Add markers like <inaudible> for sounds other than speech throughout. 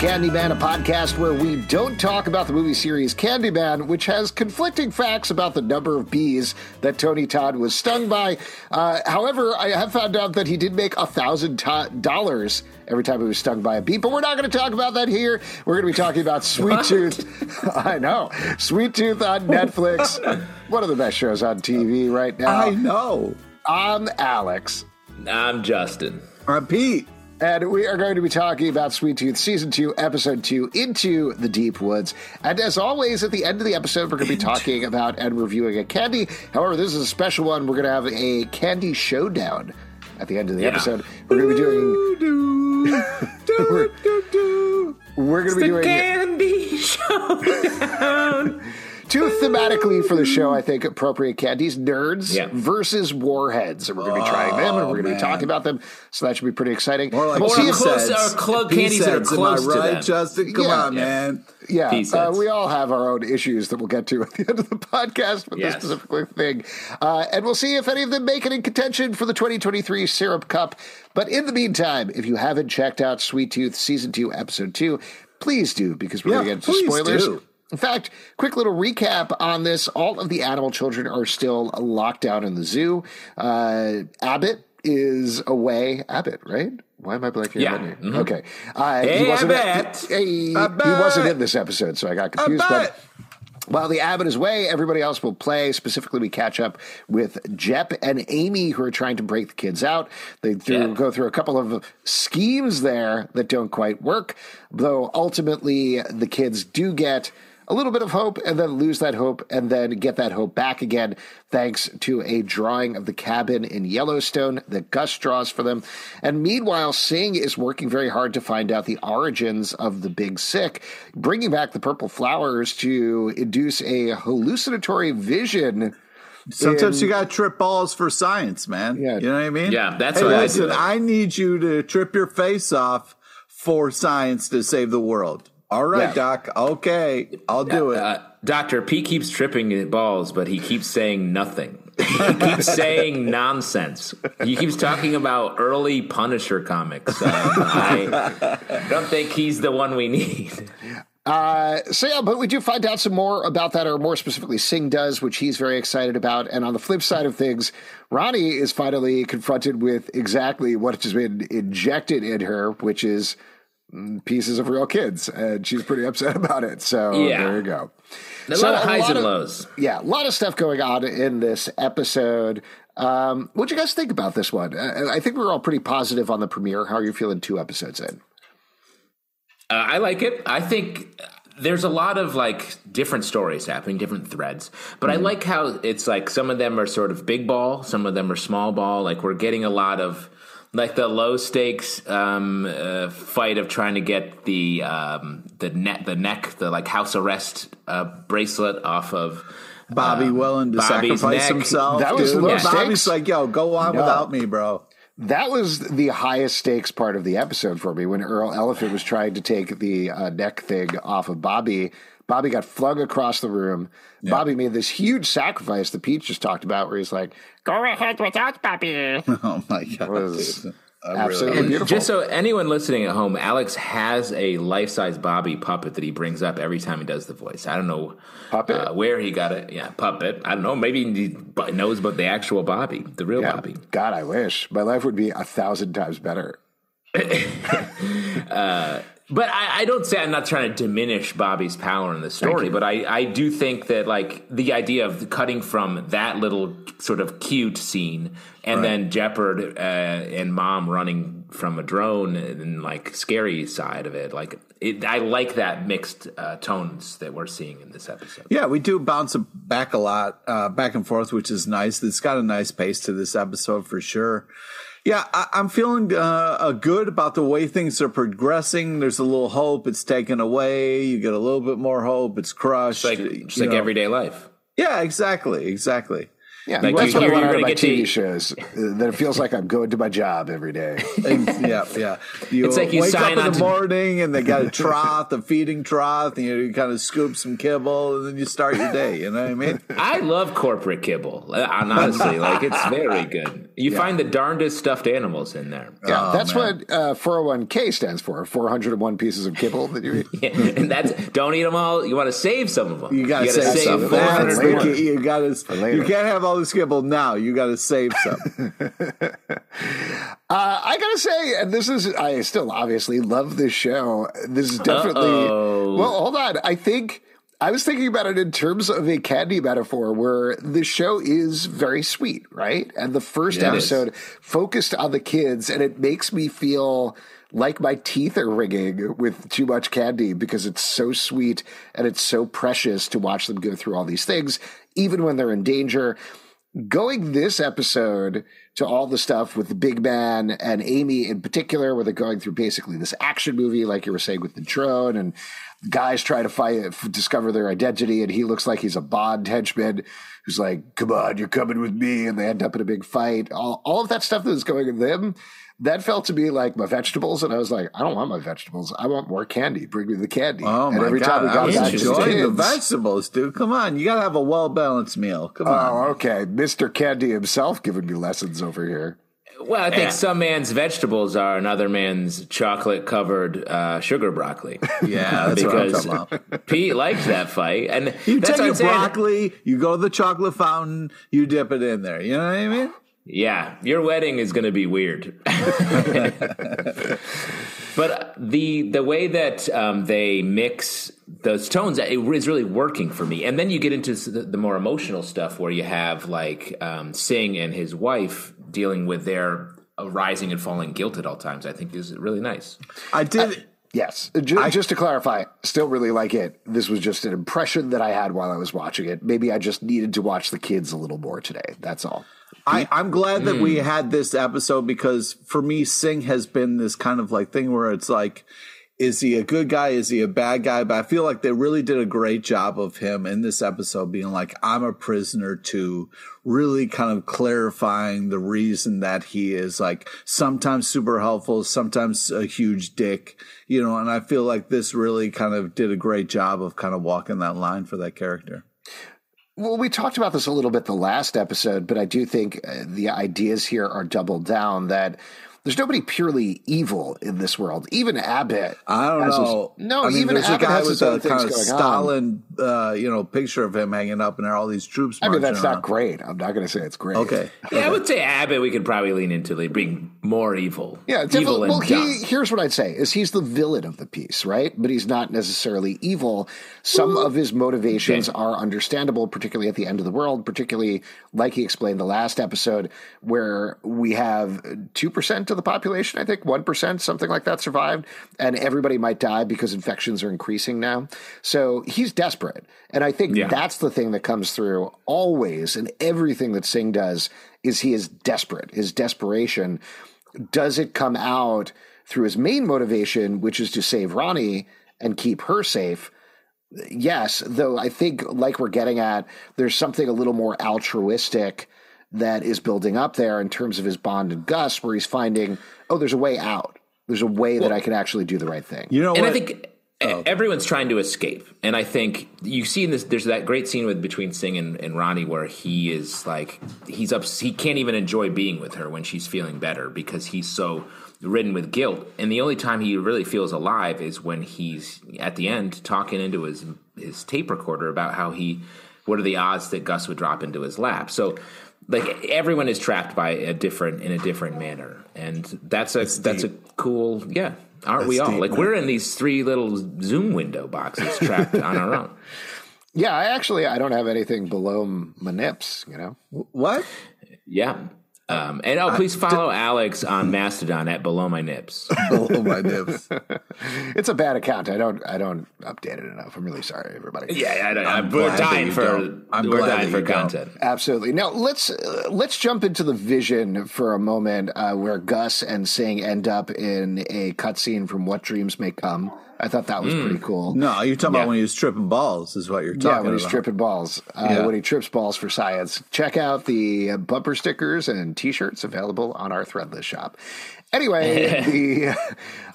Candyman, a podcast where we don't talk about the movie series Candyman, which has conflicting facts about the number of bees that Tony Todd was stung by. Uh, however, I have found out that he did make a thousand dollars every time he was stung by a bee. But we're not going to talk about that here. We're going to be talking about Sweet Tooth. <laughs> I know, Sweet Tooth on Netflix. One of the best shows on TV right now. I know. I'm Alex. I'm Justin. I'm Pete. And we are going to be talking about Sweet Tooth Season 2, Episode 2, Into the Deep Woods. And as always, at the end of the episode, we're going to be talking about and reviewing a candy. However, this is a special one. We're going to have a candy showdown at the end of the Yeah. episode. We're going to be doing. Do, do, do, do. We're going to be doing Candy <laughs> Showdown. Two thematically for the show, I think, appropriate candies nerds Yeah. versus warheads. And we're going to be trying them and we're going to be talking about them. So that should be pretty exciting. More like We'll Or see if- close- P-Seds. clo- candies that are P-Seds, close Am to I right, them. Justin? Come Yeah. on, Yeah. man. Yeah, uh, we all have our own issues that we'll get to <laughs> at the end of the podcast with Yes. this specific thing. Uh, and we'll see if any of them make it in contention for the 2023 Syrup Cup. But in the meantime, if you haven't checked out Sweet Tooth Season 2, Episode 2, please do because we're Yeah, going to get into spoilers. do. In fact, quick little recap on this. All of the animal children are still locked down in the zoo. Uh, Abbot is away. Abbot, right? Why am I blanking Yeah. on that name? Mhm. Okay. Uh, Hey, he wasn't, Abbot. He, he Abbot. wasn't in this episode, so I got confused. bet. But while the Abbot is away, everybody else will play. Specifically, we catch up with Jep and Aimee, who are trying to break the kids out. They do Yeah. go through a couple of schemes there that don't quite work, though ultimately the kids do get a little bit of hope and then lose that hope and then get that hope back again thanks to a drawing of the cabin in Yellowstone that Gus draws for them. And meanwhile, Singh is working very hard to find out the origins of the big sick, bringing back the purple flowers to induce a hallucinatory vision. Sometimes in- you got to trip balls for science, man. Yeah. You know what I mean? Yeah, that's hey, what I listen, do. I need you to trip your face off for science to save the world. All right, Yeah. Doc. Okay, I'll do it. Uh, Doctor P keeps tripping at balls, but he keeps saying nothing. he keeps <laughs> saying nonsense. He keeps talking about early Punisher comics. Uh, I don't think he's the one we need. Uh, so yeah, but we do find out some more about that, or more specifically, Singh does, which he's very excited about. And on the flip side of things, Rani is finally confronted with exactly what has been injected in her, which is pieces of real kids, and she's pretty upset <laughs> about it. So Yeah. there you go. A So lot of highs lot and of- lows. Yeah, a lot of stuff going on in this episode. Um, what do you guys think about this one? Uh, I think we were all pretty positive on the premiere. How are you feeling two episodes in? Uh, I like it. I think there's a lot of like different stories happening, different threads. But I like how it's like some of them are sort of big ball, some of them are small ball. Like we're getting a lot of like the low stakes um, uh, fight of trying to get the um, the net the neck the like house arrest uh, bracelet off of. Bobby willing to Bobby's sacrifice neck. himself. That was dude. low Bobby's stakes. like, yo, go on No. without me, bro. That was the highest stakes part of the episode for me when Earl Elephant was trying to take the uh, neck thing off of Bobby. Bobby got flung across the room. Bobby made this huge sacrifice that Pete just talked about, where he's like, "Go ahead without Bobby." <laughs> Oh my god, Was dude. Absolutely really- beautiful. Just so anyone listening at home, Alex has a life size Bobby puppet that he brings up every time he does the voice. I don't know Puppet? uh, where he got it. Yeah, puppet. I don't know. Maybe he knows about the actual Bobby, the real Yeah. Bobby. God, I wish my life would be a thousand times better. <laughs> But I, I don't say I'm not trying to diminish Bobby's power in the story, but I, I do think that like the idea of cutting from that little sort of cute scene and then Jepperd uh, and Mom running from a drone and like scary side of it. Like it, I like that mixed uh, tones that we're seeing in this episode. Yeah, we do bounce back a lot, uh, back and forth, which is nice. It's got a nice pace to this episode for sure. Yeah, I, am feeling uh, good about the way things are progressing. There's a little hope. It's taken away. You get a little bit more hope. It's crushed. It's like, just like everyday life. Yeah, exactly, exactly. Yeah, like that's you, what I want out of my TV to... shows. That it feels like I'm going to my job every day. <laughs> yeah, yeah. You it's like you wake up in the to... morning and they got a trough, a feeding trough, and you, you, kind of scoop some kibble, and then you start your day. You know what I mean? <laughs> I love corporate kibble. Uh, honestly, <laughs> like it's very good. You yeah. find the darndest stuffed animals in there. Yeah, oh, that's man. what uh, 401k stands for. 401 pieces of kibble that you eat. yeah, and that's don't eat them all. You want to save some of them. You got to save, save some. 400 You got to. You can't have all the skibble now. You got to save some. <laughs> uh, I gotta say, and this is I still obviously love this show. This is definitely Uh-oh. well. Hold on, I think. I was thinking about it in terms of a candy metaphor where the show is very sweet, right? And the first yeah, episode focused on the kids, and it makes me feel like my teeth are ringing with too much candy because it's so sweet and it's so precious to watch them go through all these things, even when they're in danger going this episode to all the stuff with the big man and Aimee in particular, where they're going through basically this action movie, like you were saying with the drone, and guys try to fight, discover their identity, and he looks like he's a Bond henchman who's like, "Come on, you're coming with me," and they end up in a big fight. All, all of that stuff that is going in them that felt to me like my vegetables, and I was like, I don't want my vegetables. I want more candy. Bring me the candy. Oh and my every god! Time we got I back enjoying the vegetables, dude. Come on, you gotta have a well balanced meal. Come on. Oh, okay, Mister Candy himself giving me lessons over here. Well, I think yeah. some man's vegetables are another man's chocolate covered uh, sugar broccoli. Yeah, because Pete likes that fight, and you take your broccoli, you go to the chocolate fountain, you dip it in there. You know what I mean? Yeah, your wedding is going to be weird. <laughs> but the the way that um, they mix those tones it is really working for me. And then you get into the, the more emotional stuff where you have like um, Singh and his wife dealing with their rising and falling guilt at all times. I think is really nice. I did. Yes. Just, I, just to clarify, still really like it. This was just an impression that I had while I was watching it. Maybe I just needed to watch the kids a little more today. That's all. I, I'm glad that mm. we had this episode because for me, Singh has been this kind of like thing where it's like, is he a good guy? Is he a bad guy? But I feel like they really did a great job of him in this episode being like, I'm a prisoner to really kind of clarifying the reason that he is like sometimes super helpful, sometimes a huge dick, you know, and I feel like this really kind of did a great job of kind of walking that line for that character. Well, we talked about this a little bit the last episode, but I do think uh, the ideas here are doubled down that there's nobody purely evil in this world. Even Abbot. I don't know. His, no, I mean, even there's Abbot a guy with a kind of Stalin, uh, you know, picture of him hanging up, and there are all these troops. I mean, that's around. not great. I'm not going to say it's great. Okay. Yeah, I would say Abbot. We could probably lean into like being more evil. Yeah, evil well, he, here's what I'd say: is he's the villain of the piece, right? But he's not necessarily evil. Some Ooh. of his motivations okay. are understandable, particularly at the end of the world. Particularly, like he explained the last episode, where we have two percent of the population. I think 1%, something like that survived. And everybody might die because infections are increasing now. So he's desperate. And I think yeah. that's the thing that comes through always in everything that Singh does is he is desperate. His desperation, does it come out through his main motivation, which is to save Rani and keep her safe? Yes, though I think, like we're getting at, there's something a little more altruistic that is building up there in terms of his bond and Gus, where he's finding, oh, there's a way out. There's a way well, that I can actually do the right thing. You know, and what? I think oh. everyone's trying to escape, and I think you see in this. There's that great scene with between Singh and, and Rani where he is like he's up. He can't even enjoy being with her when she's feeling better because he's so ridden with guilt. And the only time he really feels alive is when he's at the end talking into his his tape recorder about how he what are the odds that Gus would drop into his lap. So like everyone is trapped by a different in a different manner, and that's a that's, that's a cool yeah. Aren't that's we all deep, like man. we're in these three little Zoom window boxes trapped on our own? <laughs> Yeah, I actually I don't have anything below my nips. You know what? Yeah, Um, and oh, please follow Alex on Mastodon at Below My Nips. <laughs> Below my nibs. <laughs> It's a bad account. I don't. I don't update it enough. I'm really sorry, everybody. Yeah, I, I, I'm we're glad that dying you for don't. I'm we're glad dying for you don't. content. Absolutely. Now let's uh, let's jump into the vision for a moment, uh, where Gus and Singh end up in a cutscene from What Dreams May Come. I thought that was pretty cool. No, you're talking Yeah. about when he was tripping balls, is what you're talking about. Yeah, when he's about. tripping balls. Uh, Yeah. When he trips balls for science. Check out the uh, bumper stickers and T-shirts available on our Threadless shop. Anyway, <laughs> the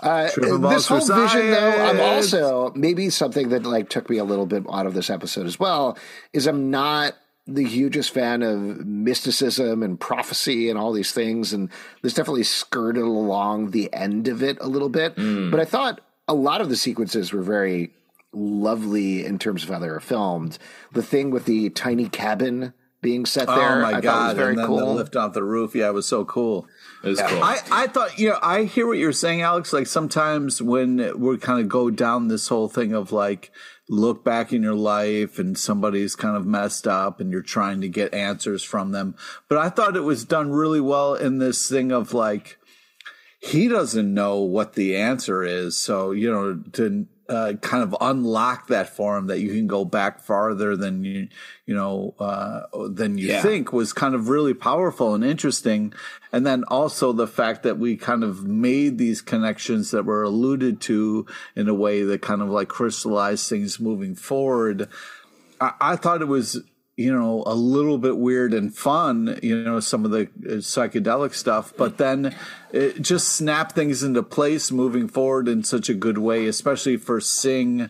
uh, this whole for vision, though, I'm also maybe something that like took me a little bit out of this episode as well is I'm not the hugest fan of mysticism and prophecy and all these things, and this definitely skirted along the end of it a little bit. But I thought a lot of the sequences were very lovely in terms of how they were filmed. The thing with the tiny cabin being set oh there, Oh my I thought god! was very and then the cool. lift off the roof. Yeah, it was so cool. It was cool. I, I thought, you know, I hear what you're saying, Alex. Like sometimes when we kind of go down this whole thing of like, look back in your life and somebody's kind of messed up and you're trying to get answers from them. But I thought it was done really well in this thing of like, he doesn't know what the answer is. So, you know, to uh, kind of unlock that for him that you can go back farther than you, you know, uh, than you Yeah. think was kind of really powerful and interesting. And then also the fact that we kind of made these connections that were alluded to in a way that kind of like crystallized things moving forward. I, I thought it was, you know, a little bit weird and fun, you know, some of the uh, psychedelic stuff, but then it just snap things into place moving forward in such a good way, especially for Singh,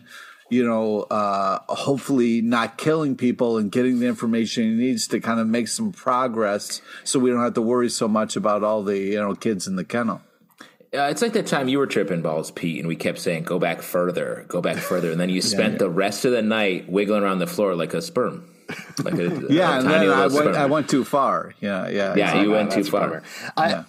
you know, uh, hopefully not killing people and getting the information he needs to kind of make some progress so we don't have to worry so much about all the, you know, kids in the kennel. Uh, it's like that time you were tripping balls, Pete, and we kept saying, "Go back further, go back further," and then you <laughs> spent the rest of the night wiggling around the floor like a sperm, like a, <laughs> Yeah, a and then I went. I went too far. Yeah, yeah. yeah, you went too far. I,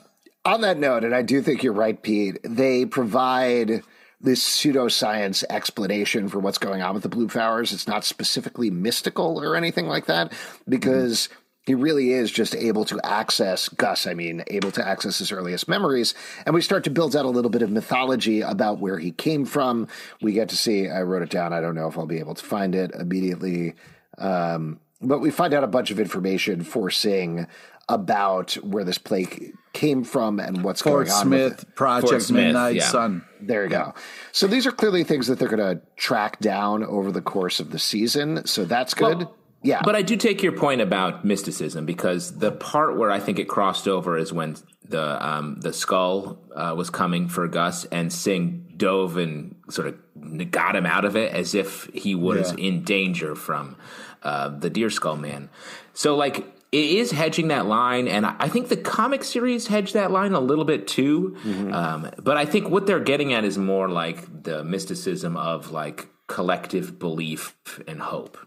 On that note, and I do think you're right, Pete, they provide this pseudoscience explanation for what's going on with the blue flowers. It's not specifically mystical or anything like that because he really is just able to access Gus, I mean, able to access his earliest memories. And we start to build out a little bit of mythology about where he came from. We get to see, I wrote it down. I don't know if I'll be able to find it immediately. Um, but we find out a bunch of information for Singh about where this plague came from and what's Fort going on. with. Smith, Project Fort Smith, Midnight yeah. Sun. There you go. So these are clearly things that they're going to track down over the course of the season. So that's good. Well, yeah. But I do take your point about mysticism because the part where I think it crossed over is when the um, the skull uh, was coming for Gus and Singh dove and sort of got him out of it as if he was Yeah. in danger from uh, the Deer Skull Man. So like it is hedging that line, and I think the comic series hedged that line a little bit too. Um, but I think what they're getting at is more like the mysticism of like collective belief and hope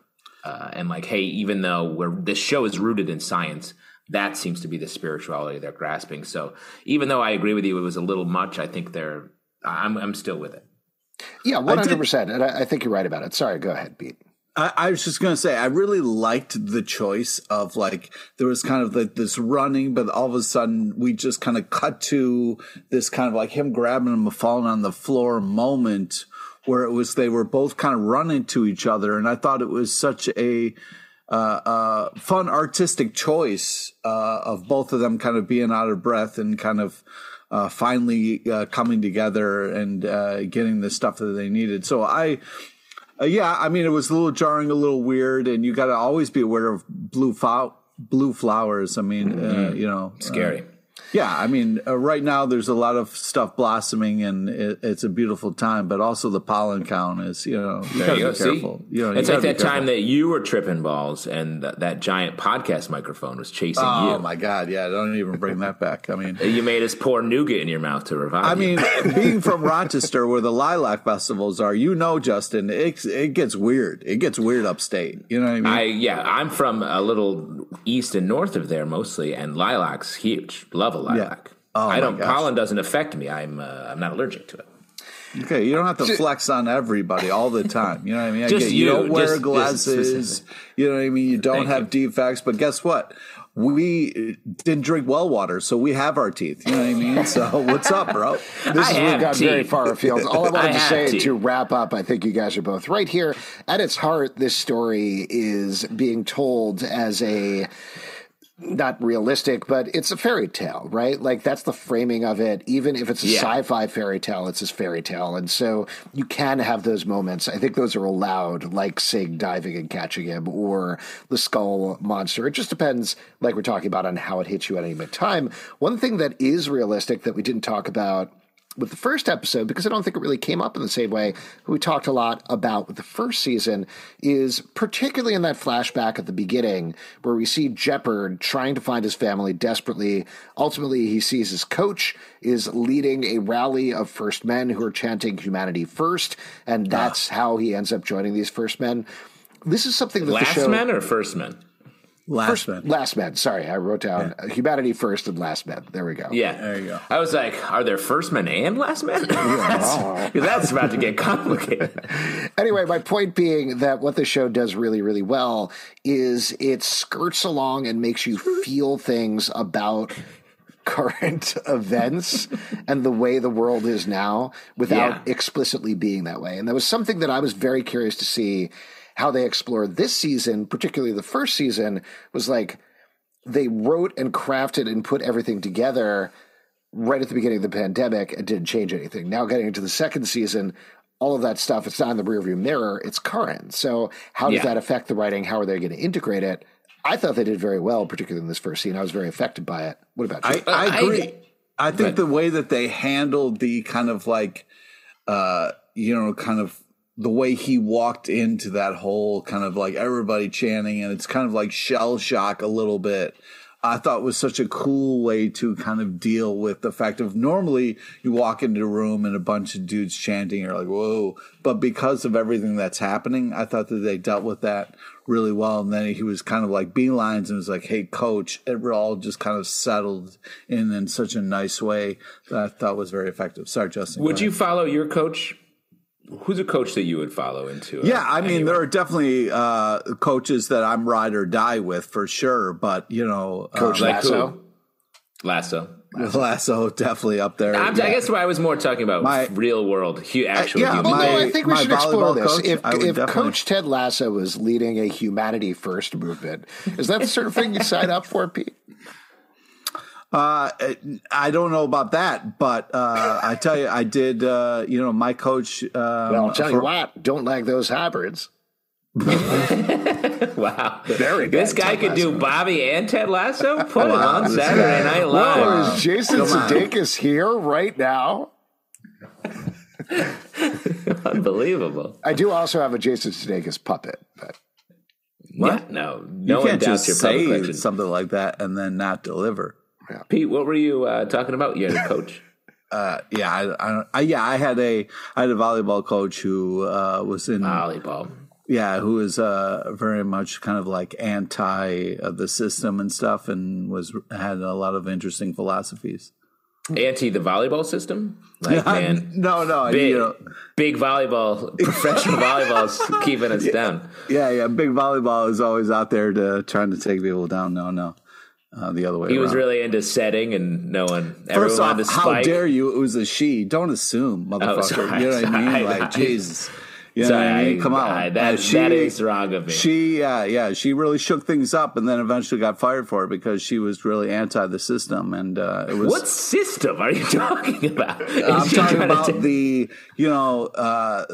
uh, and like, hey, even though we're this show is rooted in science, that seems to be the spirituality they're grasping. So even though I agree with you, it was a little much. I think they're. I'm I'm still with it. yeah, 100%. And I, I think you're right about it. Sorry, go ahead, Pete. I, I was just gonna say I really liked the choice of like there was kind of like this running, but all of a sudden we just kind of cut to this kind of like him grabbing him and falling on the floor moment where it was they were both kind of running to each other, and I thought it was such a uh, uh, fun artistic choice uh, of both of them kind of being out of breath and kind of uh, finally uh, coming together and uh, getting the stuff that they needed. So I. Uh, yeah, I mean, it was a little jarring, a little weird, and you got to always be aware of blue fo- blue flowers. I mean, uh, you know, Scary. Yeah, I mean, uh, right now there's a lot of stuff blossoming, and it, it's a beautiful time. But also the pollen count is, you know, you gotta go. be See, careful. You know, you like that time that you were tripping balls and th- that giant podcast microphone was chasing Oh you. Oh my god, yeah! Don't even bring that back. I mean, You made us pour nougat in your mouth to revive. I you. mean, <laughs> being from Rochester, where the lilac festivals are, you know, Justin, it it gets weird. It gets weird upstate. You know what I mean? I yeah, I'm from a little east and north of there mostly, and lilac's huge. Love a lilac. Oh, I don't. gosh. Pollen doesn't affect me. I'm uh, I'm not allergic to it. Okay, you don't have to flex on everybody all the time. You know what I mean? I Just get, you, you, don't wear just- just glasses. specific. you know what I mean? You don't Thank have you. defects, but guess what? we didn't drink well water, so we have our teeth. You know what I mean? So <laughs> what's up, bro? This I is have we've got teeth. very far afield. All I wanted <laughs> I to say teeth. to wrap up, I think you guys are both right here. At its heart, this story is being told as a not realistic, but it's a fairy tale, right? Like that's the framing of it. Even if it's a Yeah. sci-fi fairy tale, it's a fairy tale, and so you can have those moments. I think those are allowed, like Singh diving and catching him, or the skull monster. It just depends, like we're talking about, on how it hits you at any time. One thing that is realistic that we didn't talk about with the first episode, because I don't think it really came up in the same way we talked a lot about with the first season, is particularly in that flashback at the beginning where we see Jepperd trying to find his family desperately. Ultimately, he sees his coach is leading a rally of first men who are chanting humanity first, and that's ah. how he ends up joining these first men. This is something that Last the show men or first men? Last man. last men. Sorry, I wrote down uh, humanity first and last men. There we go. Yeah. There you go. I was like, are there first men and last men? <laughs> that's, 'cause that's about to get complicated. <laughs> Anyway, my point being that what the show does really, really well is it skirts along and makes you feel things about current <laughs> events and the way the world is now without Yeah. explicitly being that way. And that was something that I was very curious to see how they explored this season, particularly the first season, was like they wrote and crafted and put everything together right at the beginning of the pandemic and didn't change anything. Now getting into the second season, all of that stuff, it's not in the rearview mirror, it's current. So how does Yeah. that affect the writing? How are they going to integrate it? I thought they did very well, particularly in this first scene. I was very affected by it. What about you? I, I I- agree. I, think ahead. the way that they handled the kind of like, uh, you know, kind of the way he walked into that whole kind of like everybody chanting and it's kind of like shell shock a little bit. I thought was such a cool way to kind of deal with the fact of normally you walk into a room and a bunch of dudes chanting, you're like, whoa. But because of everything that's happening, I thought that they dealt with that really well. And then he was kind of like beelines and was like, hey, coach, it all just kind of settled in in such a nice way that I thought was very effective. Sorry, Justin. Would you follow your coach? Who's a coach that you would follow into? uh, Yeah, I mean, anyway? there are definitely uh, coaches that I'm ride or die with for sure. But you know, Coach um, like Lasso? Lasso. <laughs> Lasso definitely up there. I'm, Yeah. I guess what I was more talking about My- real world, hu- actual yeah, human. Well, no, I think we should explore this. coach, if if Coach Ted Lasso was leading a humanity first movement, is that the sort of thing you sign up for, Pete? Uh, I don't know about that, but uh, I tell you, I did. Uh, you know, my coach. Um, Well, I'll tell you what, don't like those hybrids. <laughs> Wow. Very good, This guy Ted could do Bobby and Ted Lasso? Put him Wow, on Saturday Night Whoa, Live. is Jason Come on. Sudeikis here right now? <laughs> Unbelievable. I do also have a Jason Sudeikis puppet, but What? Yeah, no. You No one can't doubts just your public say collection. something like that and then not deliver. Pete, what were you uh, talking about? You had a <laughs> coach. Uh, yeah, I, I, I, yeah, I had a, I had a volleyball coach who uh, was in, Volleyball. yeah, who was uh, very much kind of like anti of the system and stuff, and was had a lot of interesting philosophies. Anti the volleyball system? Like, <laughs> man. no, no, Big, you know, big volleyball, professional <laughs> volleyball's keeping us down. yeah, yeah. Big volleyball is always out there to trying to take people down. No, no, uh, the other way. He was really into setting and no one, First off, how dare you? It was a she. Don't assume, motherfucker. sorry, you know what I mean? Like <laughs> Jesus. You know Sorry, what I mean? Come on. I- that, Uh, she, that is wrong of me. She, yeah, yeah, she really shook things up, and then eventually got fired for it because she was really anti the system, and uh, it was. what system are you <laughs> talking about? I'm talking about take- the, you know, uh,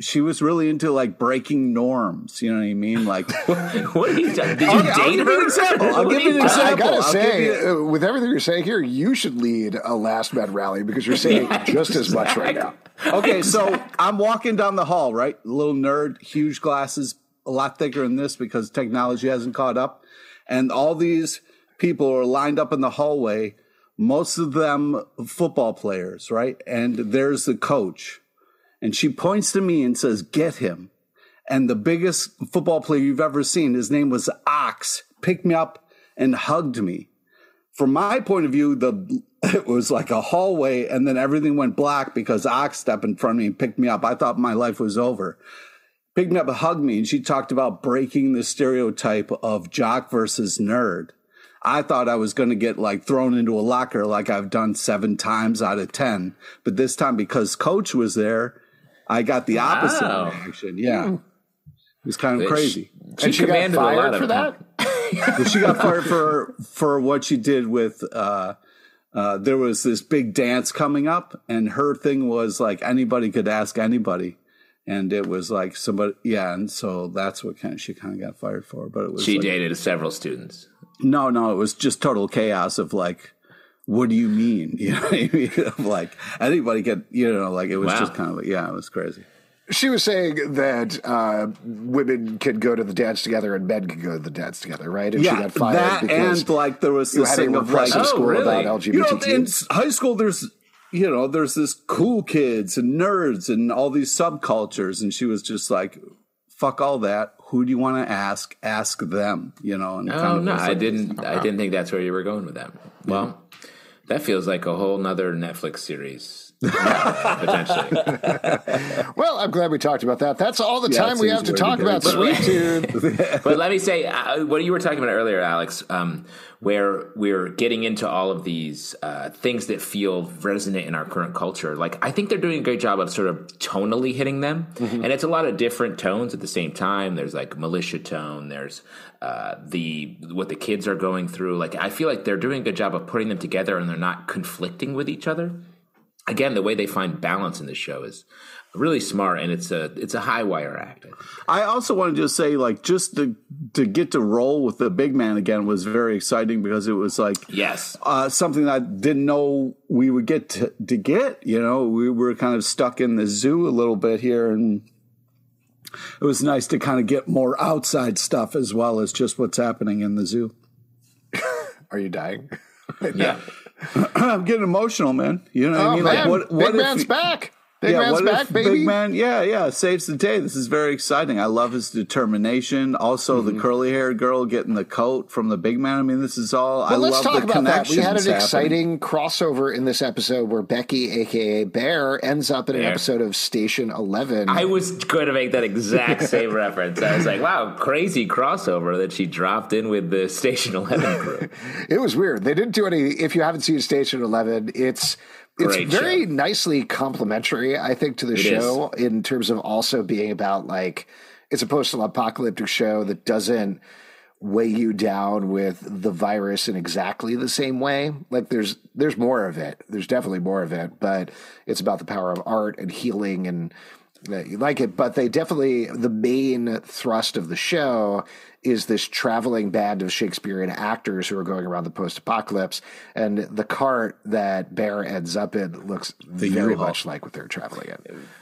she was really into like breaking norms. You know what I mean? Like, <laughs> what are you talking? Did you I'll date give you her? an example. I'll What give you an talking- I example. gotta I'll say, give uh, with everything you're saying here, you should lead a last men rally because you're saying Yeah, just as much right now. okay, <laughs> so I'm walking down the hall, right? Little nerd, huge glasses, a lot thicker than this because technology hasn't caught up. And all these people are lined up in the hallway, most of them football players, right? And there's the coach. And she points to me and says, Get him. And the biggest football player you've ever seen, his name was Ox, picked me up and hugged me from my point of view, the <laughs> it was like a hallway, and then everything went black because Ox stepped in front of me and picked me up. I thought my life was over. Picked me up and hugged me, and she talked about breaking the stereotype of jock versus nerd. I thought I was going to get like thrown into a locker like I've done seven times out of 10. But this time, because coach was there, I got the opposite Wow. reaction. Yeah. It was kind of crazy. She, And she got commanded a lot fired of for that? But she got fired for, for what she did with, uh, uh, there was this big dance coming up, and her thing was like anybody could ask anybody. And it was like somebody, yeah. And so that's what kind of, she kind of got fired for. But it was She like, dated several students. No, no, it was just total chaos of like, what do you mean? <laughs> You know what I mean? <laughs> Like anybody could, you know, like it was Wow. just kind of like, yeah, it was crazy. She was saying that uh, women could go to the dance together and men could go to the dance together, right? And she yeah, got fired that because and like there was you this thing of like, Oh, school really? about you know, in high school, there's you know, there's this cool kids and nerds and all these subcultures, and she was just like, fuck all that. Who do you want to ask? Ask them, you know. And Oh kind of no, was I like- didn't. I didn't think that's where you were going with that. Well, that feels like a whole nother Netflix series potentially. <laughs> well, I'm glad we talked about that. That's all the Yeah, time we have to talk about Sweet <laughs> Tooth. but let me say uh, what you were talking about earlier, Alex, um, where we're getting into all of these uh, things that feel resonant in our current culture. Like I think they're doing a great job of sort of tonally hitting them, and it's a lot of different tones at the same time. There's like militia tone. There's uh, the what the kids are going through. Like I feel like they're doing a good job of putting them together, and they're not conflicting with each other. Again, the way they find balance in the show is really smart, and it's a it's a high wire act. I. I also wanted to say, like, just to to get to roll with the big man again was very exciting because it was like Yes. uh, something that I didn't know we would get to, to get. You know, we were kind of stuck in the zoo a little bit here, and it was nice to kind of get more outside stuff as well as just what's happening in the zoo. <laughs> Are you dying? <laughs> Yeah. <clears throat> I'm getting emotional, man. You know what Oh I mean? man, what, what Big Man's back. Big Man's what back, if baby. Big Man, yeah, yeah, saves the day. This is very exciting. I love his determination. Also, Mm-hmm. the curly haired girl getting the coat from the big man. I mean, this is all. I let's love talk the about that. We had an happening. exciting crossover in this episode where Becky, aka Bear, ends up in an episode of Station Eleven. I was going to make that exact <laughs> same reference. I was like, wow, crazy crossover that she dropped in with the Station 11 crew. <laughs> It was weird. They didn't do any. If you haven't seen Station Eleven, it's it's very show. nicely complementary. I think to the It show in terms of also being about like it's a post-apocalyptic show that doesn't weigh you down with the virus in exactly the same way. Like there's there's more of it. There's definitely more of it, but it's about the power of art and healing and that you like it. But they definitely the main thrust of the show is this traveling band of Shakespearean actors who are going around the post-apocalypse, and the cart that Bear ends up in looks very U-Haul. much like what they're traveling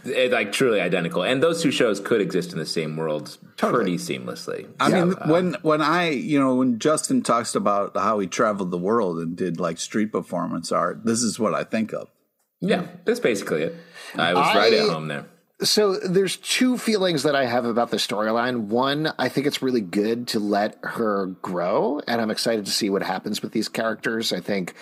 in. It, like truly identical. And those two shows could exist in the same world Totally. pretty seamlessly. I Yeah. mean, when when I you know when Justin talks about how he traveled the world and did like street performance art, this is what I think of. yeah, that's basically it. I was I- right at home there. So there's two feelings that I have about the storyline. One, I think it's really good to let her grow, and I'm excited to see what happens with these characters. I think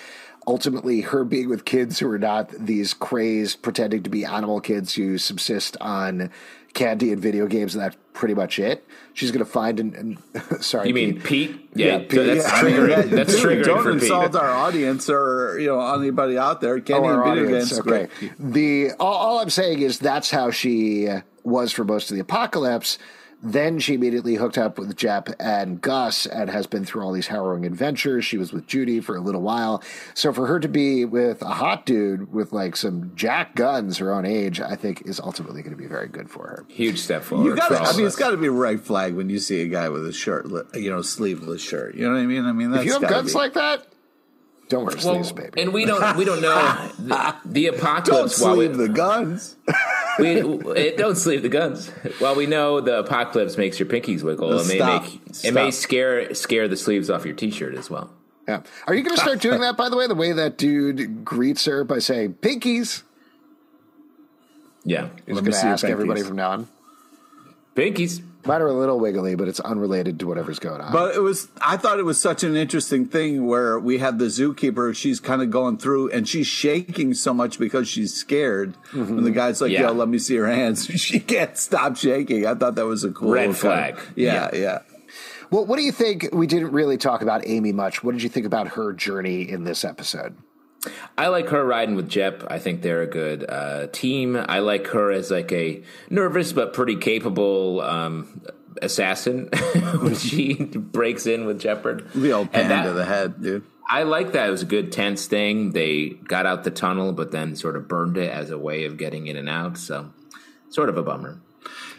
ultimately her being with kids who are not these crazed, pretending to be animal kids who subsist on candy and video games, and that's pretty much it. She's going to find and, and <laughs> sorry, You mean Pete. Pete? Yeah, Yeah, Pete. that's I mean, triggering. that's dude, triggering Don't for insult Pete. our audience or you know anybody out there. Oh, candy Oh, and video audience, games, okay. great. The all, all I'm saying is that's how she was for most of the apocalypse. Then she immediately hooked up with Jep and Gus and has been through all these harrowing adventures. She was with Judy for a little while. So for her to be with a hot dude with like some jack guns her own age, I think is ultimately going to be very good for her. Huge step forward. You got for to. all I mean, us. it's got to be a red flag when you see a guy with a shirt, you know, sleeveless shirt. You know what I mean? I mean, that's If you have gotta guns be- like that, don't wear Well, sleeves, baby. and we don't we don't know <laughs> the, the Don't apocalypse. while we- sleeve the guns. <laughs> we, it, don't sleeve the guns. While we know the apocalypse makes your pinkies wiggle, it may Stop. make it may scare scare the sleeves off your t-shirt as well. yeah. Are you going to start doing <laughs> that, by the way? The way that dude greets her by saying pinkies? Yeah, He's Let going me to see your ask everybody from now on. pinkies. Mine are a little wiggly, but it's unrelated to whatever's going on. But it was, I thought it was such an interesting thing where we had the zookeeper, she's kind of going through and she's shaking so much because she's scared. Mm-hmm. And the guy's like, Yeah. yo, let me see your hands. <laughs> she can't stop shaking. I thought that was a cool Red kind of- flag. yeah, yeah. Well, what do you think? We didn't really talk about Aimee much. What did you think about her journey in this episode? I like her riding with Jep. I think they're a good uh, team. I like her as like a nervous but pretty capable um, assassin <laughs> when she <laughs> breaks in with Jepperd. The old pan to the head, dude. I like that. It was a good tense thing. They got out the tunnel, but then sort of burned it as a way of getting in and out. So, sort of a bummer.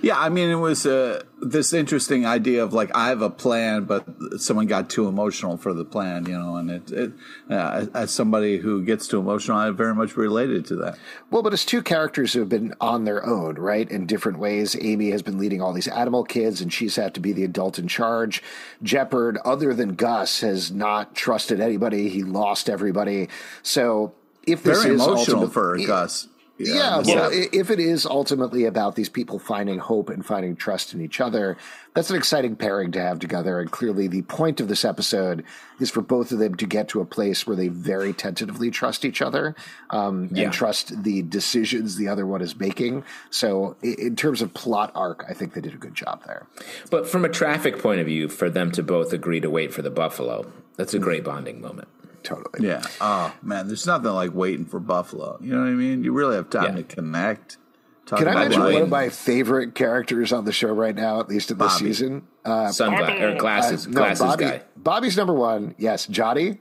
Yeah, I mean, it was uh, this interesting idea of like I have a plan, but someone got too emotional for the plan, you know. And it, it uh, as somebody who gets too emotional, I very much related to that. Well, but it's two characters who have been on their own, right, in different ways. Aimee has been leading all these animal kids, and she's had to be the adult in charge. Jepperd, other than Gus, has not trusted anybody. He lost everybody. So if this very is emotional ultimate, for Gus. Yeah, well, if it is ultimately about these people finding hope and finding trust in each other, that's an exciting pairing to have together. And clearly, the point of this episode is for both of them to get to a place where they very tentatively trust each other um, Yeah. and trust the decisions the other one is making. So, in terms of plot arc, I think they did a good job there. But from a traffic point of view, for them to both agree to wait for the buffalo, that's a great bonding moment. Totally. Yeah. Oh man, there's nothing like waiting for Buffalo. You know what I mean? You really have time Yeah. to connect. Talk Can I mention life. one of my favorite characters on the show right now, at least in this Bobby. season? Uh, Sunglasses or glasses, Uh, no, glasses Bobby, guy. Bobby's number one. Yes, Johnny.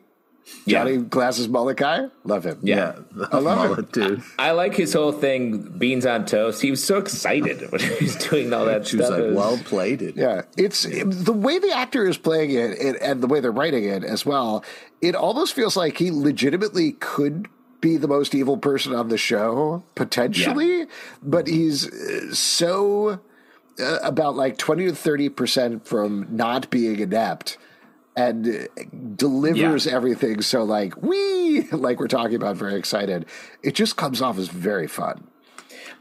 Yeah. Johnny Glasses Mullet guy. Love him. Yeah. Yeah, I love <laughs> it. mullet, dude. I like his whole thing, beans on toast. He was so excited when he was doing all that She was stuff. like, It was- well played it. Yeah, it's the way the actor is playing it, it and the way they're writing it as well. It almost feels like he legitimately could be the most evil person on the show potentially, but he's uh, so uh, about like twenty to thirty percent from not being inept. And delivers everything so like we <laughs> like we're talking about very excited. It just comes off as very fun.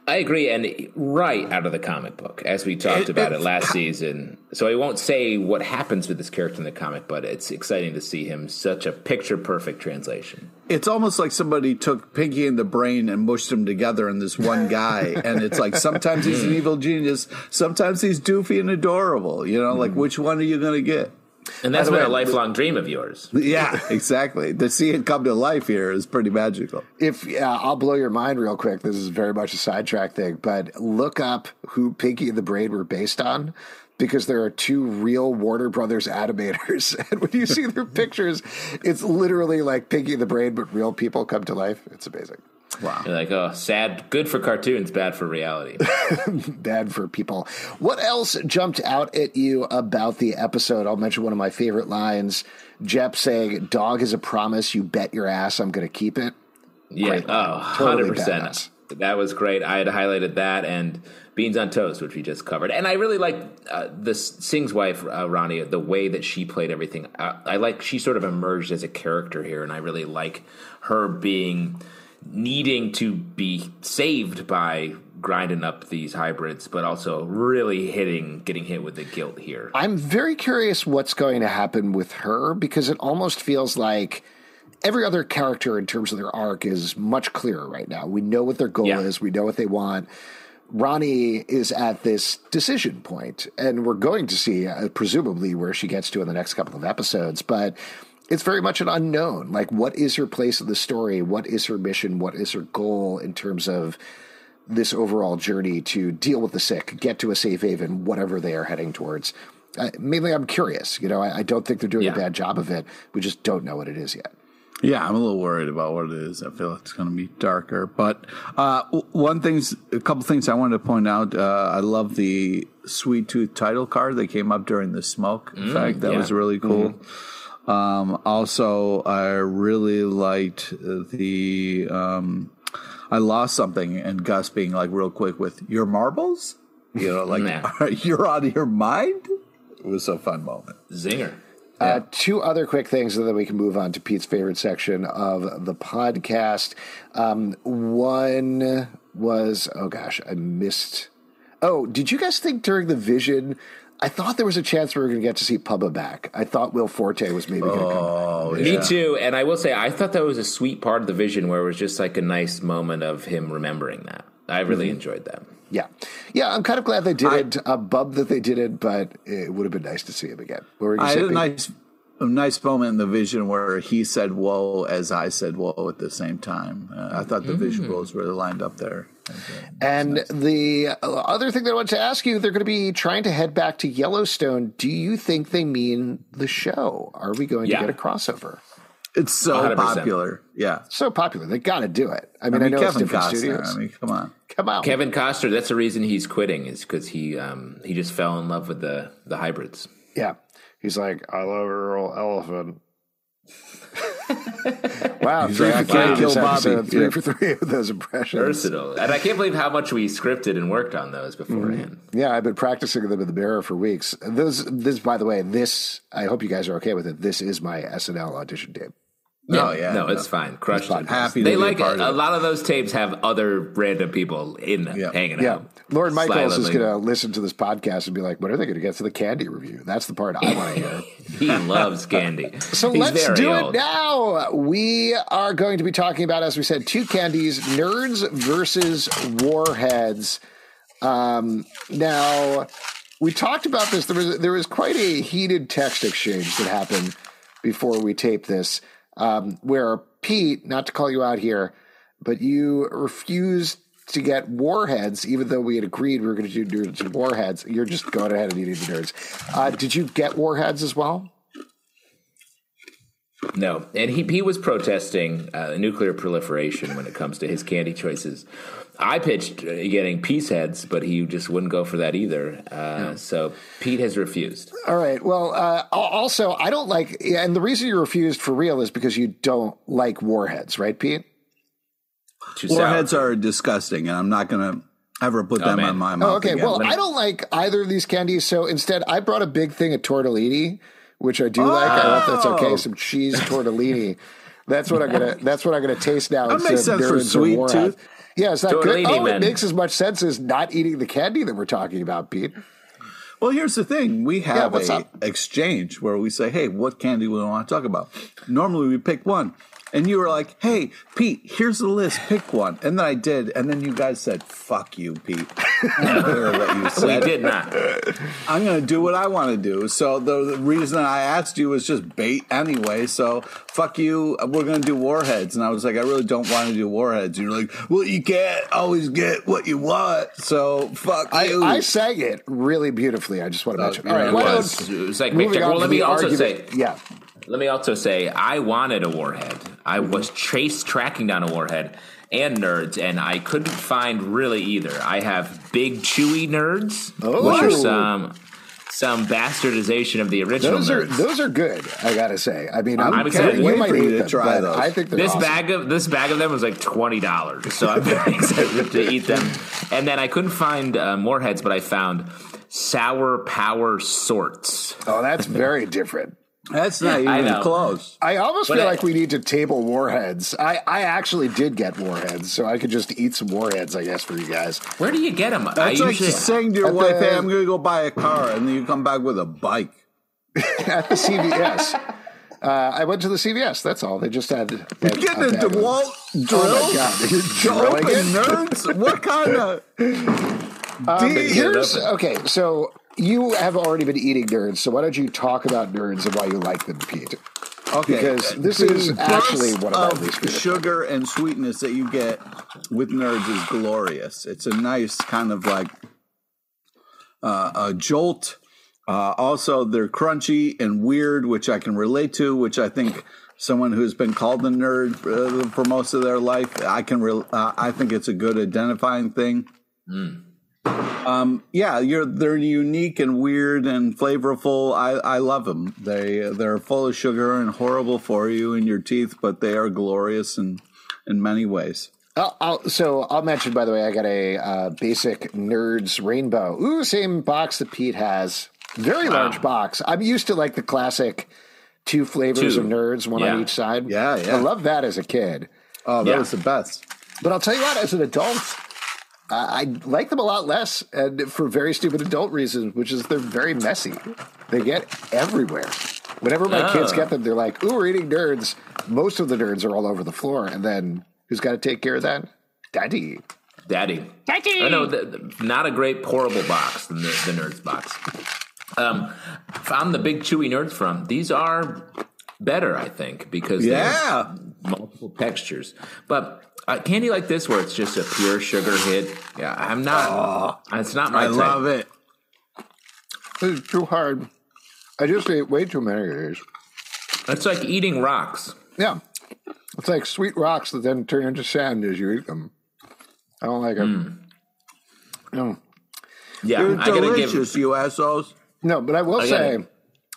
I agree, and right out of the comic book, as we talked about it last season. So I won't say what happens with this character in the comic, but it's exciting to see him such a picture perfect translation. It's almost like somebody took Pinky and the Brain and mushed them together in this one guy. <laughs> and it's like sometimes he's an evil genius, sometimes he's doofy and adorable. You know, like mm-hmm. which one are you going to get? And that's the been a way, lifelong dream of yours. Yeah, <laughs> exactly. To see it come to life here is pretty magical. If yeah, I'll blow your mind real quick. This is very much a sidetrack thing, but look up who Pinky and the Brain were based on. Because there are two real Warner Brothers <laughs> animators, <laughs> and when you see their pictures, it's literally like Pinky and the Brain, but real people come to life. It's amazing. Wow. You're like, oh, sad, good for cartoons, bad for reality. <laughs> Bad for people. What else jumped out at you about the episode? I'll mention one of my favorite lines. Jep saying, "Dog is a promise. You bet your ass I'm going to keep it." Yeah, Great oh, Totally 100%. badass. That was great. I had highlighted that and beans on toast, which we just covered. And I really like uh, this Singh's wife, uh, Rani, the way that she played everything. Uh, I like she sort of emerged as a character here, and I really like her being needing to be saved by grinding up these hybrids, but also really hitting, getting hit with the guilt here. I'm very curious what's going to happen with her because it almost feels like every other character in terms of their arc is much clearer right now. We know what their goal Yeah. is, we know what they want. Rani is at this decision point, and we're going to see, uh, presumably, where she gets to in the next couple of episodes. But it's very much an unknown. Like, what is her place in the story? What is her mission? What is her goal in terms of this overall journey to deal with the sick, get to a safe haven, whatever they are heading towards. Uh, mainly, I'm curious. You know, I, I don't think they're doing Yeah. a bad job of it. We just don't know what it is yet. Yeah, I'm a little worried about what it is. I feel it's going to be darker. But uh, one thing's a couple things I wanted to point out. Uh, I love the Sweet Tooth title card that came up during the smoke. In fact, that yeah. was really cool. Um, also, I really liked the. Um, I lost something, and Gus being like real quick with your marbles. You know, like <laughs> Yeah. <laughs> you're out of your mind. It was a fun moment. Zinger. Uh, two other quick things, and then we can move on to Pete's favorite section of the podcast. Um, one was, oh gosh, I missed. Oh, did you guys think during the vision? I thought there was a chance we were going to get to see Pubba back. I thought Will Forte was maybe going to come Oh, back. Me too. And I will say, I thought that was a sweet part of the vision where it was just like a nice moment of him remembering that. I really enjoyed that. Yeah, yeah. I'm kind of glad they did I- it. I'm bummed that they did it, but it would have been nice to see him again. What were you I had a nice, a nice moment in the vision where he said "whoa" as I said "whoa" at the same time. Uh, I thought the visuals really lined up there. And the other thing that I wanted to ask you, they're going to be trying to head back to Yellowstone. Do you think they mean the show? Are we going Yeah. to get a crossover? It's so 100%. popular. Yeah. So popular, they got to do it. I I mean, I, mean, know it's Kevin different Costner. studios. I mean, come on. Come on, Kevin Costner. That's the reason he's quitting is because he um, he just fell in love with the the hybrids. Yeah, he's like, I love Earl Elephant. Wow, three for three this kill Bobby. episode. Three Yeah. for three of those impressions. Versatile, and I can't believe how much we scripted and worked on those mm-hmm. beforehand. Yeah, I've been practicing them in the mirror for weeks. Those, this, by the way, this. I hope you guys are okay with it. This is my SNL audition tape. Oh, yeah, no, no. it's fine. Crushed fine. it. Happy to they be a like part it. of A lot of those tapes have other random people in them Yeah. hanging Yeah, out. Lorne Michaels is Silently. going to listen to this podcast and be like, "What are they going to get to the candy review?" That's the part I want to <laughs> hear. He loves candy. <laughs> So He's let's do old. it now. We are going to be talking about, as we said, two candies: nerds versus warheads. Um, now, we talked about this. There was there was quite a heated text exchange that happened before we taped this, um, where Pete, not to call you out here, but you refused to get warheads, even though we had agreed we were going to do and warheads. You're just going ahead and eating the nerds. Uh, did you get warheads as well? No, and he he was protesting uh, nuclear proliferation when it comes to his candy choices. I pitched uh, getting peace heads, but he just wouldn't go for that either. Uh, So Pete has refused. All right. Well, uh, also, I don't like, and the reason you refused for real is because you don't like warheads, right, Pete? Too sour. Warheads are disgusting, and I'm not going to ever put them man. on my mouth. Oh, okay. again. Well, I don't like either of these candies, so instead, I brought a big thing of tortellini, which I do like. I hope that's okay. Oh. Some cheese tortellini. That's what I'm gonna. That's what I'm gonna taste now. That makes sense for sweet tooth. Yeah, is that good? Tortellini, Oh, it makes as much sense as not eating the candy that we're talking about, Pete. Well, here's the thing: we have what's a up? exchange where we say, "Hey, what candy we want to talk about?" Normally, we pick one, and you were like, "Hey, Pete, here's the list. Pick one." And then I did, and then you guys said, "Fuck you, Pete." <laughs> I don't care what you We said. did not. I'm going to do what I want to do. So the, the reason I asked you was just bait anyway. So fuck you. We're going to do warheads, and I was like, I really don't want to do warheads. You're like, well, you can't always get what you want. So fuck I, you. I sang it really beautifully. I just want to mention. All yeah, right, it was. It was like moving Victor. on Well, let me also argument- say, yeah. Let me also say, I wanted a warhead. I was chased tracking down a warhead and nerds, and I couldn't find really either. I have big chewy nerds, which Oh. are some some bastardization of the original Those are those are good. I gotta say. I mean, I'm, I'm excited. You might hate to try those. I think this awesome. bag of this bag of them was like twenty dollars, so I'm very <laughs> excited to eat them. And then I couldn't find uh, more heads, but I found sour power sorts. Oh, that's very different. That's not I even know. close. I almost But feel I- like we need to table warheads. I, I actually did get warheads, so I could just eat some warheads, I guess, for you guys. Where do you get them? I That's like usually saying to your At wife, the- "Hey, I'm going to go buy a car," and then you come back with a bike. <laughs> At the CVS. Uh, I went to the CVS. That's all. They just had. You're getting a bag of- DeWalt drill Oh my god! You're to drilling open nerds. What kind of? <laughs> Um, Dude, here's okay. So you have already been eating nerds. So why don't you talk about nerds and why you like them, Pete? Okay, Because this the is actually burst one of my of least favorite. sugar and sweetness that you get with nerds is glorious. It's a nice kind of like uh, a jolt. Uh, also, they're crunchy and weird, which I can relate to. Which I think someone who's been called a nerd uh, for most of their life, I can. Re- uh, I think it's a good identifying thing. Um, yeah, you're they're unique and weird and flavorful. I, I love them. They they're full of sugar and horrible for you and your teeth, but they are glorious in in many ways. I'll, I'll, so I'll mention, by the way, I got a uh, basic Nerds Rainbow. Ooh, same box that Pete has. Very large box. I'm used to like the classic two flavors Two. of Nerds, one on each side. Yeah, yeah. I love that as a kid. Oh, that Yeah. was the best. But I'll tell you what, as an adult, I I like them a lot less, and for very stupid adult reasons, which is they're very messy. They get everywhere. Whenever my kids Oh. get them, they're like, "Ooh, we're eating nerds." Most of the nerds are all over the floor, and then who's got to take care of that? Daddy. Daddy. Daddy. Oh, no, the, the- not a great pourable box, the, the Nerds box. Um, found the big chewy Nerds from. These are better, I think, because they're Yeah. multiple textures. But uh, candy like this, where it's just a pure sugar hit, yeah, I'm not. Oh, it's not my I type. love it. This is too hard. I just ate way too many of these. It's like eating rocks. Yeah. It's like sweet rocks that then turn into sand as you eat them. I don't like them. No. Yeah, They're I gotta give. delicious, you assholes. No, but I will I say gotta-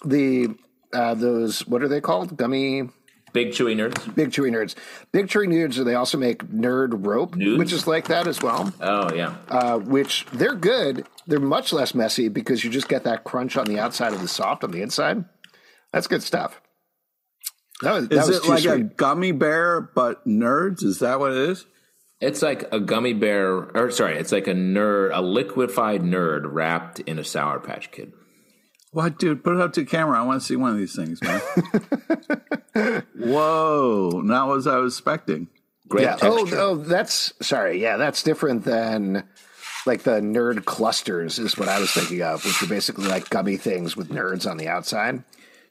the uh, those what are they called? Gummy Big chewy nerds. big chewy nerds. Big chewy nerds. They also make nerd rope, Nudes? which is like that as well. Oh yeah, Uh, which they're good. They're much less messy because you just get that crunch on the outside of the soft on the inside. That's good stuff. That was, that Is was it too like a gummy bear but nerds? Is that what it is? it's like a gummy bear, or sorry, it's like a nerd, a liquefied nerd wrapped in a Sour Patch Kid. What, dude? Put it up to camera. I want to see one of these things, man. <laughs> Whoa! Not what I was expecting. Great yeah. Oh, texture. oh, that's sorry. Yeah, that's different than like the nerd clusters is what I was thinking of, which are basically like gummy things with nerds on the outside. I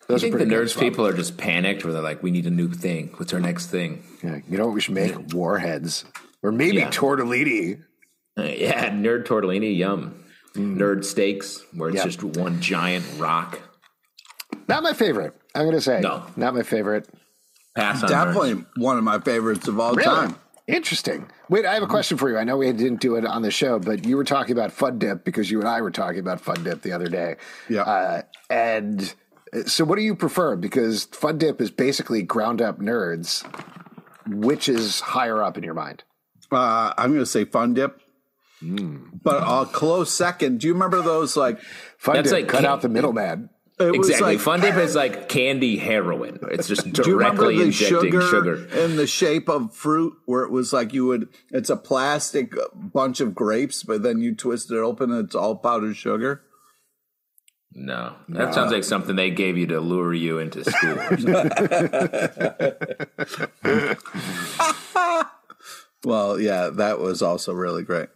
Those are think the nerds as well. people are just panicked, where they're like, "We need a new thing. What's our next thing?" Yeah, you know what we should make? Warheads. Or maybe Yeah. tortellini. Uh, <laughs> yeah, nerd tortellini, yum. Nerd steaks, where it's Yeah. just one giant rock. Not my favorite. I'm going to say. No. Not my favorite. Pass on Definitely nerds. one of my favorites of all Really? time. Interesting. Wait, I have a question for you. I know we didn't do it on the show, but you were talking about Fun Dip because you and I were talking about Fun Dip the other day. Yeah. Uh, and uh, so, what do you prefer? Because Fun Dip is basically ground up nerds. Which is higher up in your mind? Uh, I'm going to say Fun Dip. Hmm. But a close second. Do you remember those like? Fun That's Dip like cut can- out the middleman. It Exactly. like Fun dip is like candy heroin. It's just <laughs> Do you directly the injecting sugar, sugar. in the shape of fruit, where it was like you would? It's a plastic uh, bunch of grapes, but then you twist it open, and it's all powdered sugar. No, that sounds like something they gave you to lure you into school. or. <laughs> Well, yeah, that was also really great.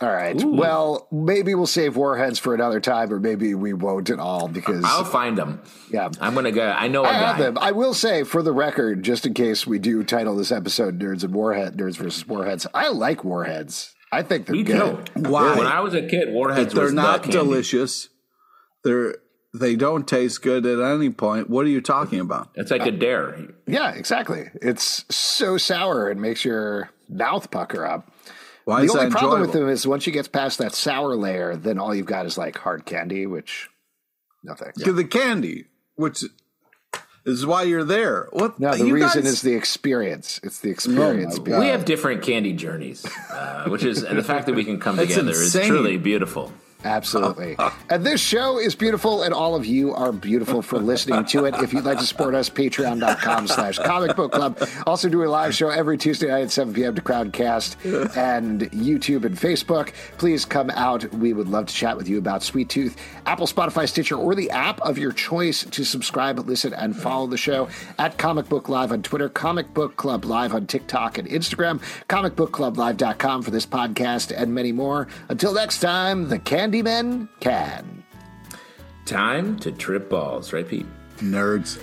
All right. Well, maybe we'll save Warheads for another time, or maybe we won't at all because I'll find them. yeah. I'm gonna go. I know a I have guy. them. I will say, for the record, just in case we do title this episode "Nerds and Warhead," Nerds versus Warheads. I like Warheads. I think they're Me good. too. Why? When I was a kid, Warheads They're was not the candy. delicious. They're they don't taste good at any point. What are you talking about? It's like a dare. Yeah, exactly. It's so sour it makes your mouth pucker up. Why the only that problem with them is once you get past that sour layer, then all you've got is like hard candy, which no thanks. The candy, which is why you're there. What? No, the you reason guys- is the experience. It's the experience. God. behind We have different candy journeys, uh, which is and the fact that we can come That's together is truly beautiful. Absolutely. <laughs> and this show is beautiful, and all of you are beautiful for listening to it. If you'd like to support us, patreon.com slash comic book club. Also do a live show every Tuesday night at 7 p.m. to Crowdcast and YouTube and Facebook. Please come out. We would love to chat with you about Sweet Tooth, Apple, Spotify, Stitcher, or the app of your choice to subscribe, listen, and follow the show at Comic Book Live on Twitter, Comic Book Club Live on TikTok and Instagram, comicbookclublive.com for this podcast and many more. Until next time, the Candymen can. Time to trip balls, right, Pete? nerds.